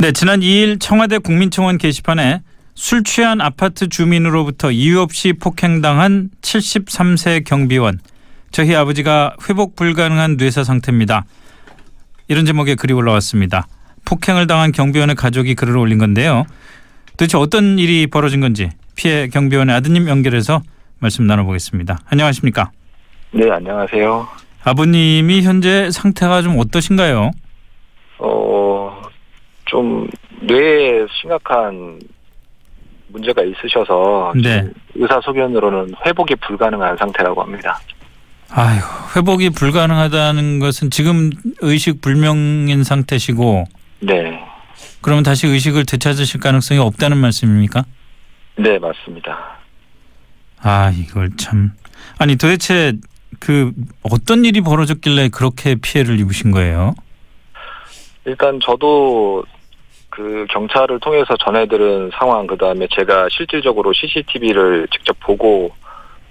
네, 지난 2일 청와대 국민청원 게시판에 술 취한 아파트 주민으로부터 이유 없이 폭행당한 73세 경비원. 저희 아버지가 회복 불가능한 뇌사 상태입니다. 이런 제목의 글이 올라왔습니다. 폭행을 당한 경비원의 가족이 글을 올린 건데요. 도대체 어떤 일이 벌어진 건지 피해 경비원의 아드님 연결해서 말씀 나눠보겠습니다. 안녕하십니까? 네, 안녕하세요. 아버님이 현재 상태가 좀 어떠신가요? 어, 좀 뇌에 심각한 문제가 있으셔서 네. 지금 의사 소견으로는 회복이 불가능한 상태라고 합니다. 아유, 회복이 불가능하다는 것은 지금 의식 불명인 상태시고 네, 그러면 다시 의식을 되찾으실 가능성이 없다는 말씀입니까? 네 맞습니다. 아, 이걸 참 아니 도대체 그 어떤 일이 벌어졌길래 그렇게 피해를 입으신 거예요? 일단 저도 그 경찰을 통해서 전해들은 상황 그 다음에 제가 실질적으로 CCTV를 직접 보고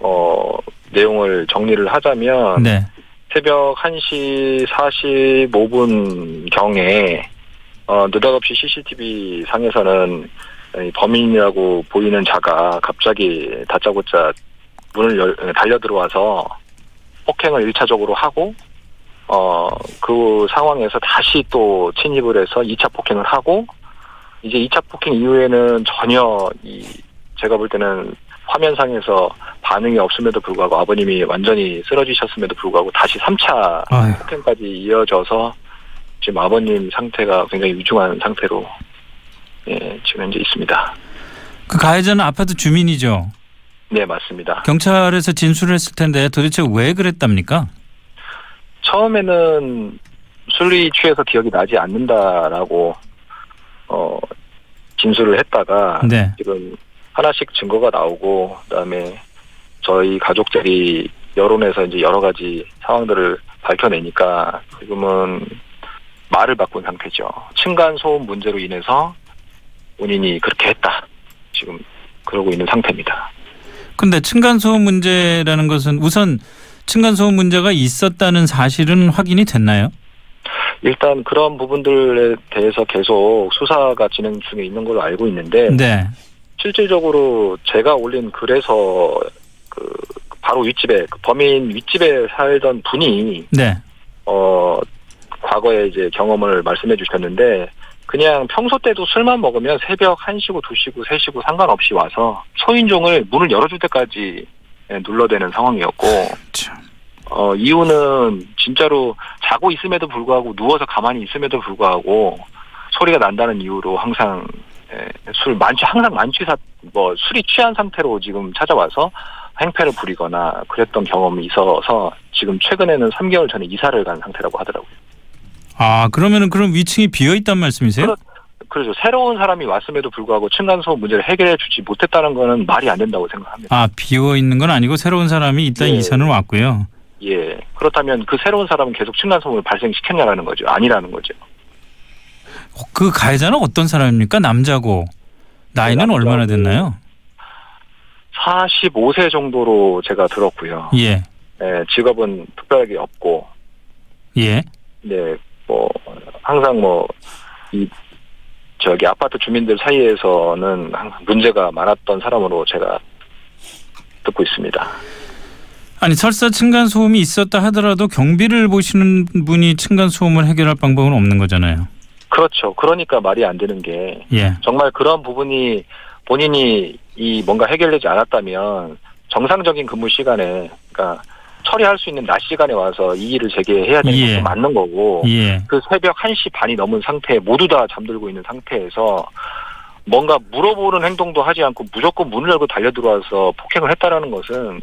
어 내용을 정리를 하자면 네. 새벽 1시 45분 경에 어, 느닷없이 CCTV 상에서는 이 범인이라고 보이는 자가 갑자기 다짜고짜 문을 열, 달려 들어와서 폭행을 1차적으로 하고 어, 그 상황에서 다시 또 침입을 해서 2차 폭행을 하고 이제 2차 폭행 이후에는 전혀 이 제가 볼 때는 화면상에서 반응이 없음에도 불구하고 아버님이 완전히 쓰러지셨음에도 불구하고 다시 3차 아유, 폭행까지 이어져서 지금 아버님 상태가 굉장히 위중한 상태로 예, 지금 현재 있습니다. 그 가해자는 아파트 주민이죠. 네, 맞습니다. 경찰에서 진술을 했을 텐데 도대체 왜 그랬답니까? 처음에는 술이 취해서 기억이 나지 않는다라고 어 진술을 했다가 네. 지금 하나씩 증거가 나오고 그다음에 저희 가족들이 여론에서 이제 여러 가지 상황들을 밝혀내니까 지금은 말을 바꾼 상태죠. 층간 소음 문제로 인해서 본인이 그렇게 했다. 지금 그러고 있는 상태입니다. 근데 층간 소음 문제라는 것은 우선 층간 소음 문제가 있었다는 사실은 확인이 됐나요? 일단 그런 부분들에 대해서 계속 수사가 진행 중에 있는 걸로 알고 있는데 네. 실질적으로 제가 올린 글에서 그 바로 윗집에 그 범인 윗집에 살던 분이 네. 어 과거에 이제 경험을 말씀해 주셨는데 그냥 평소 때도 술만 먹으면 새벽 1시고 2시고 3시고 상관없이 와서 초인종을 문을 열어줄 때까지 예, 눌러대는 상황이었고 참. 어 이유는 진짜로 자고 있음에도 불구하고 누워서 가만히 있음에도 불구하고 소리가 난다는 이유로 항상 예, 술 만취 항상 만취 사 뭐 술이 취한 상태로 지금 찾아와서 행패를 부리거나 그랬던 경험이 있어서 지금 최근에는 3개월 전에 이사를 간 상태라고 하더라고요. 아 그러면은 그럼 위층이 비어 있단 말씀이세요? 그렇- 그래서 새로운 사람이 왔음에도 불구하고 층간소음 문제를 해결해 주지 못했다는 거는 말이 안 된다고 생각합니다. 아 비어 있는 건 아니고 새로운 사람이 일단 예. 이사를 왔고요. 예. 그렇다면 그 새로운 사람은 계속 층간소음을 발생시켰냐라는 거죠. 아니라는 거죠. 어, 그 가해자는 어떤 사람입니까? 남자고 나이는 네. 얼마나 됐나요? 45세 정도로 제가 들었고요. 예, 예, 직업은 특별하게 없고, 예. 네, 뭐, 항상 뭐, 이, 저기 아파트 주민들 사이에서는 항상 문제가 많았던 사람으로 제가 듣고 있습니다. 아니 설사 층간 소음이 있었다 하더라도 경비를 보시는 분이 층간 소음을 해결할 방법은 없는 거잖아요. 그렇죠. 그러니까 말이 안 되는 게, 예, 정말 그런 부분이 본인이 이 뭔가 해결되지 않았다면 정상적인 근무 시간에 그러니까 처리할 수 있는 낮 시간에 와서 이 일을 제기해야 되는 예. 것도 맞는 거고 예. 그 새벽 1시 반이 넘은 상태에 모두 다 잠들고 있는 상태에서 뭔가 물어보는 행동도 하지 않고 무조건 문을 열고 달려 들어와서 폭행을 했다라는 것은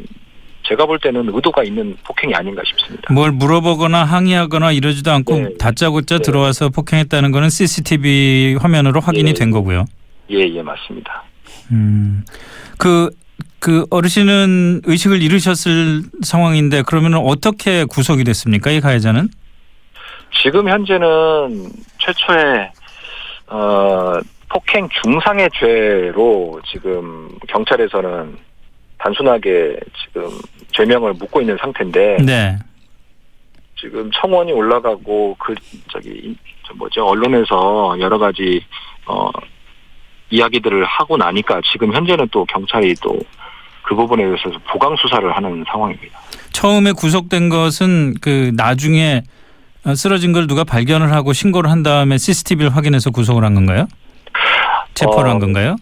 제가 볼 때는 의도가 있는 폭행이 아닌가 싶습니다. 뭘 물어보거나 항의하거나 이러지도 않고 네. 다짜고짜 네. 들어와서 폭행했다는 거는 CCTV 화면으로 확인이 예. 된 거고요. 예, 예, 맞습니다. 음, 그, 그 어르신은 의식을 잃으셨을 상황인데 그러면 어떻게 구속이 됐습니까? 이 가해자는? 지금 현재는 최초의 어, 폭행 중상의 죄로 지금 경찰에서는 단순하게 지금 죄명을 묻고 있는 상태인데 네. 지금 청원이 올라가고 그 저기 저 뭐죠 언론에서 여러 가지 어 이야기들을 하고 나니까 지금 현재는 또 경찰이 또 그 부분에 대해서 보강 수사를 하는 상황입니다. 처음에 구속된 것은 그 나중에 어, 쓰러진 걸 누가 발견을 하고 신고를 한 다음에 CCTV를 확인해서 구속을 한 건가요? 체포를 어, 한 건가요?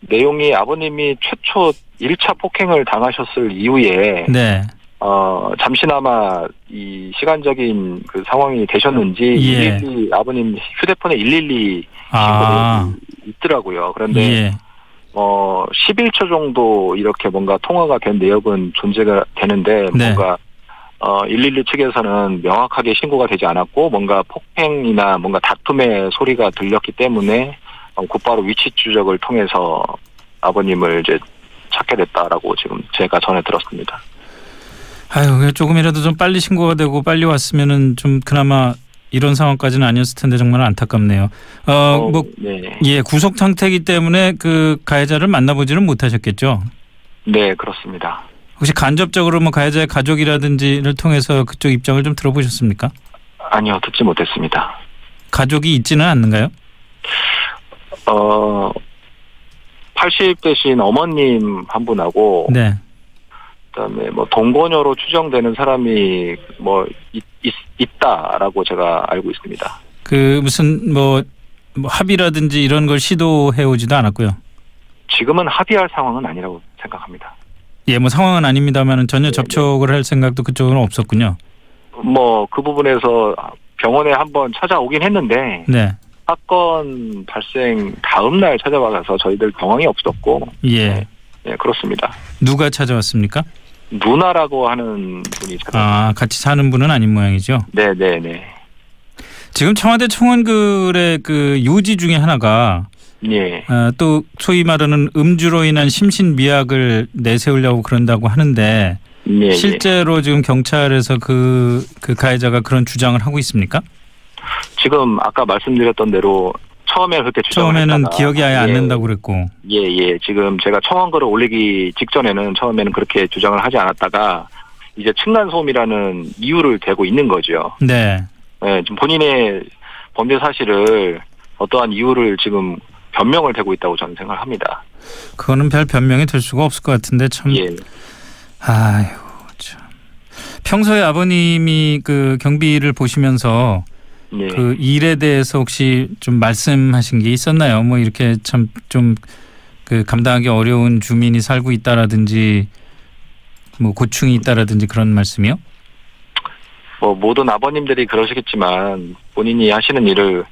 내용이 아버님이 최초 1차 폭행을 당하셨을 이후에 네. 어 잠시나마 이 시간적인 그 상황이 되셨는지 예. 112 아버님 휴대폰에 112 아, 있더라고요. 그런데 예. 어 11초 정도 이렇게 뭔가 통화가 된 내역은 존재가 되는데 네. 뭔가 어 112 측에서는 명확하게 신고가 되지 않았고 뭔가 폭행이나 뭔가 다툼의 소리가 들렸기 때문에 어, 곧바로 위치 추적을 통해서 아버님을 이제 찾게 됐다라고 지금 제가 전해 들었습니다. 아유, 조금이라도 좀 빨리 신고가 되고 빨리 왔으면은 좀 그나마 이런 상황까지는 아니었을 텐데 정말 안타깝네요. 어, 어, 뭐 네. 예, 구속 상태이기 때문에 그 가해자를 만나보지는 못하셨겠죠. 네, 그렇습니다. 혹시 간접적으로 뭐 가해자의 가족이라든지를 통해서 그쪽 입장을 좀 들어보셨습니까? 아니요, 듣지 못했습니다. 가족이 있지는 않는가요? 어, 80 대신 어머님 한 분하고 네. 그다음에 뭐 동거녀로 추정되는 사람이 뭐 있, 있, 다라고 제가 알고 있습니다. 그 무슨 뭐, 뭐 합의라든지 이런 걸 시도해 오지도 않았고요. 지금은 합의할 상황은 아니라고 생각합니다. 예, 뭐 상황은 아닙니다만은 전혀 네, 접촉을 할 생각도 그쪽은 없었군요. 뭐 그 부분에서 병원에 한번 찾아오긴 했는데 네. 사건 발생 다음 날 찾아와서 저희들 경황이 없었고 예. 예, 그렇습니다. 누가 찾아왔습니까? 누나라고 하는 분이 찾아. 아, 같이 사는 분은 아닌 모양이죠. 네, 네, 네. 지금 청와대 청원글의 그 요지 중에 하나가 예. 어, 또 소위 말하는 음주로 인한 심신 미약을 내세우려고 그런다고 하는데 예, 예. 실제로 지금 경찰에서 그, 그 가해자가 그런 주장을 하고 있습니까? 지금 아까 말씀드렸던 대로 처음에 그렇게 주장을 처음에는 했다가, 기억이 아예 안 예, 난다고 그랬고. 예, 예. 지금 제가 청원 글을 올리기 직전에는 처음에는 그렇게 주장을 하지 않았다가 이제 층간 소음이라는 이유를 대고 있는 거죠. 네. 예, 지금 본인의 범죄 사실을 어떠한 이유를 지금 변명을 대고 있다고 저는 생각을 합니다. 그거는 별 변명이 될 수가 없을 것 같은데 참. 예. 아유, 참. 평소에 아버님이 그 경비를 보시면서 예. 그 일에 대해서 혹시 좀 말씀하신 게 있었나요? 뭐 이렇게 참 좀 그 감당하기 어려운 주민이 살고 있다라든지 뭐 고충이 있다라든지 그런 말씀이요? 뭐 모든 아버님들이 그러시겠지만 본인이 하시는 일을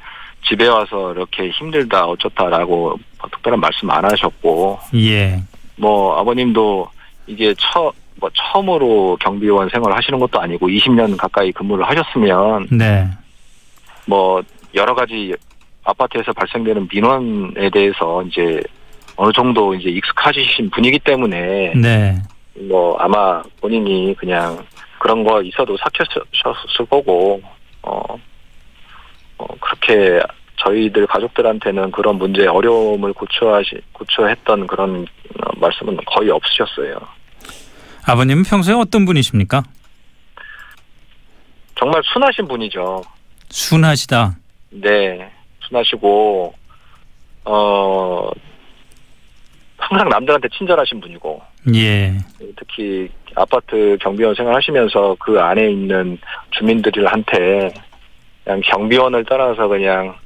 집에 와서 이렇게 힘들다 어쩌다라고 특별한 말씀 안 하셨고 예. 뭐 아버님도 이게 처, 뭐 처음으로 경비원 생활을 하시는 것도 아니고 20년 가까이 근무를 하셨으면 네. 뭐 여러 가지 아파트에서 발생되는 민원에 대해서 이제 어느 정도 이제 익숙하신 분이기 때문에 네. 뭐 아마 본인이 그냥 그런 거 있어도 삭혔을 거고 어, 어 그렇게 저희들 가족들한테는 그런 문제 어려움을 고초하시 고초했던 그런 어, 말씀은 거의 없으셨어요. 아버님은 평소에 어떤 분이십니까? 정말 순하신 분이죠. 순하시다. 네, 순하시고 어 항상 남들한테 친절하신 분이고 예. 특히 아파트 경비원 생활하시면서 그 안에 있는 주민들한테 그냥 경비원을 떠나서 그냥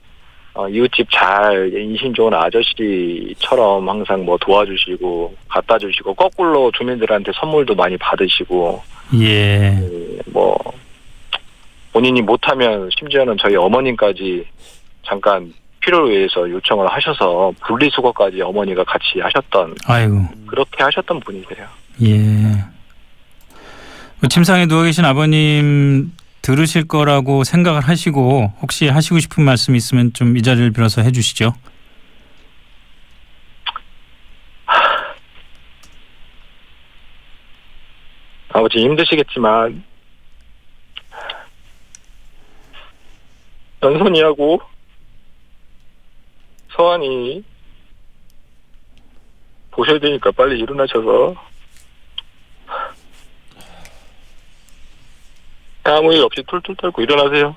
어, 이웃집 잘 인신 좋은 아저씨처럼 항상 뭐 도와주시고 갖다 주시고 거꾸로 주민들한테 선물도 많이 받으시고 예. 음, 뭐 본인이 못하면 심지어는 저희 어머님까지 잠깐 필요를 위해서 요청을 하셔서 분리수거까지 어머니가 같이 하셨던 아이고. 그렇게 하셨던 분이세요. 예. 뭐 침상에 누워 계신 아버님 들으실 거라고 생각을 하시고 혹시 하시고 싶은 말씀 있으면 좀 이 자리를 빌어서 해주시죠. 아버지 힘드시겠지만 연선이하고 서한이 보셔야 되니까 빨리 일어나셔서 다 아무 일 없이 툴툴 떨고 일어나세요.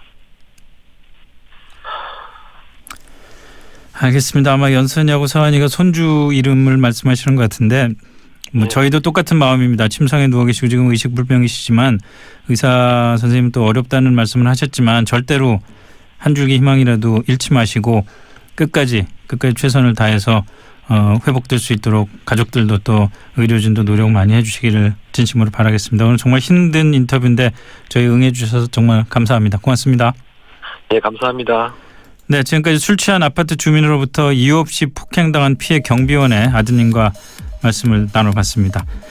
알겠습니다. 아마 연선이하고 서한이가 손주 이름을 말씀하시는 것 같은데 뭐 네. 저희도 똑같은 마음입니다. 침상에 누워 계시고 지금 의식불명이시지만 의사 선생님 또 어렵다는 말씀을 하셨지만 절대로 한 줄기 희망이라도 잃지 마시고 끝까지 끝까지 최선을 다해서 어, 회복될 수 있도록 가족들도 또 의료진도 노력 많이 해주시기를 진심으로 바라겠습니다. 오늘 정말 힘든 인터뷰인데 저희 응해주셔서 정말 감사합니다. 고맙습니다. 네, 감사합니다. 네, 지금까지 술 취한 아파트 주민으로부터 이유 없이 폭행당한 피해 경비원의 아드님과 말씀을 나눠봤습니다.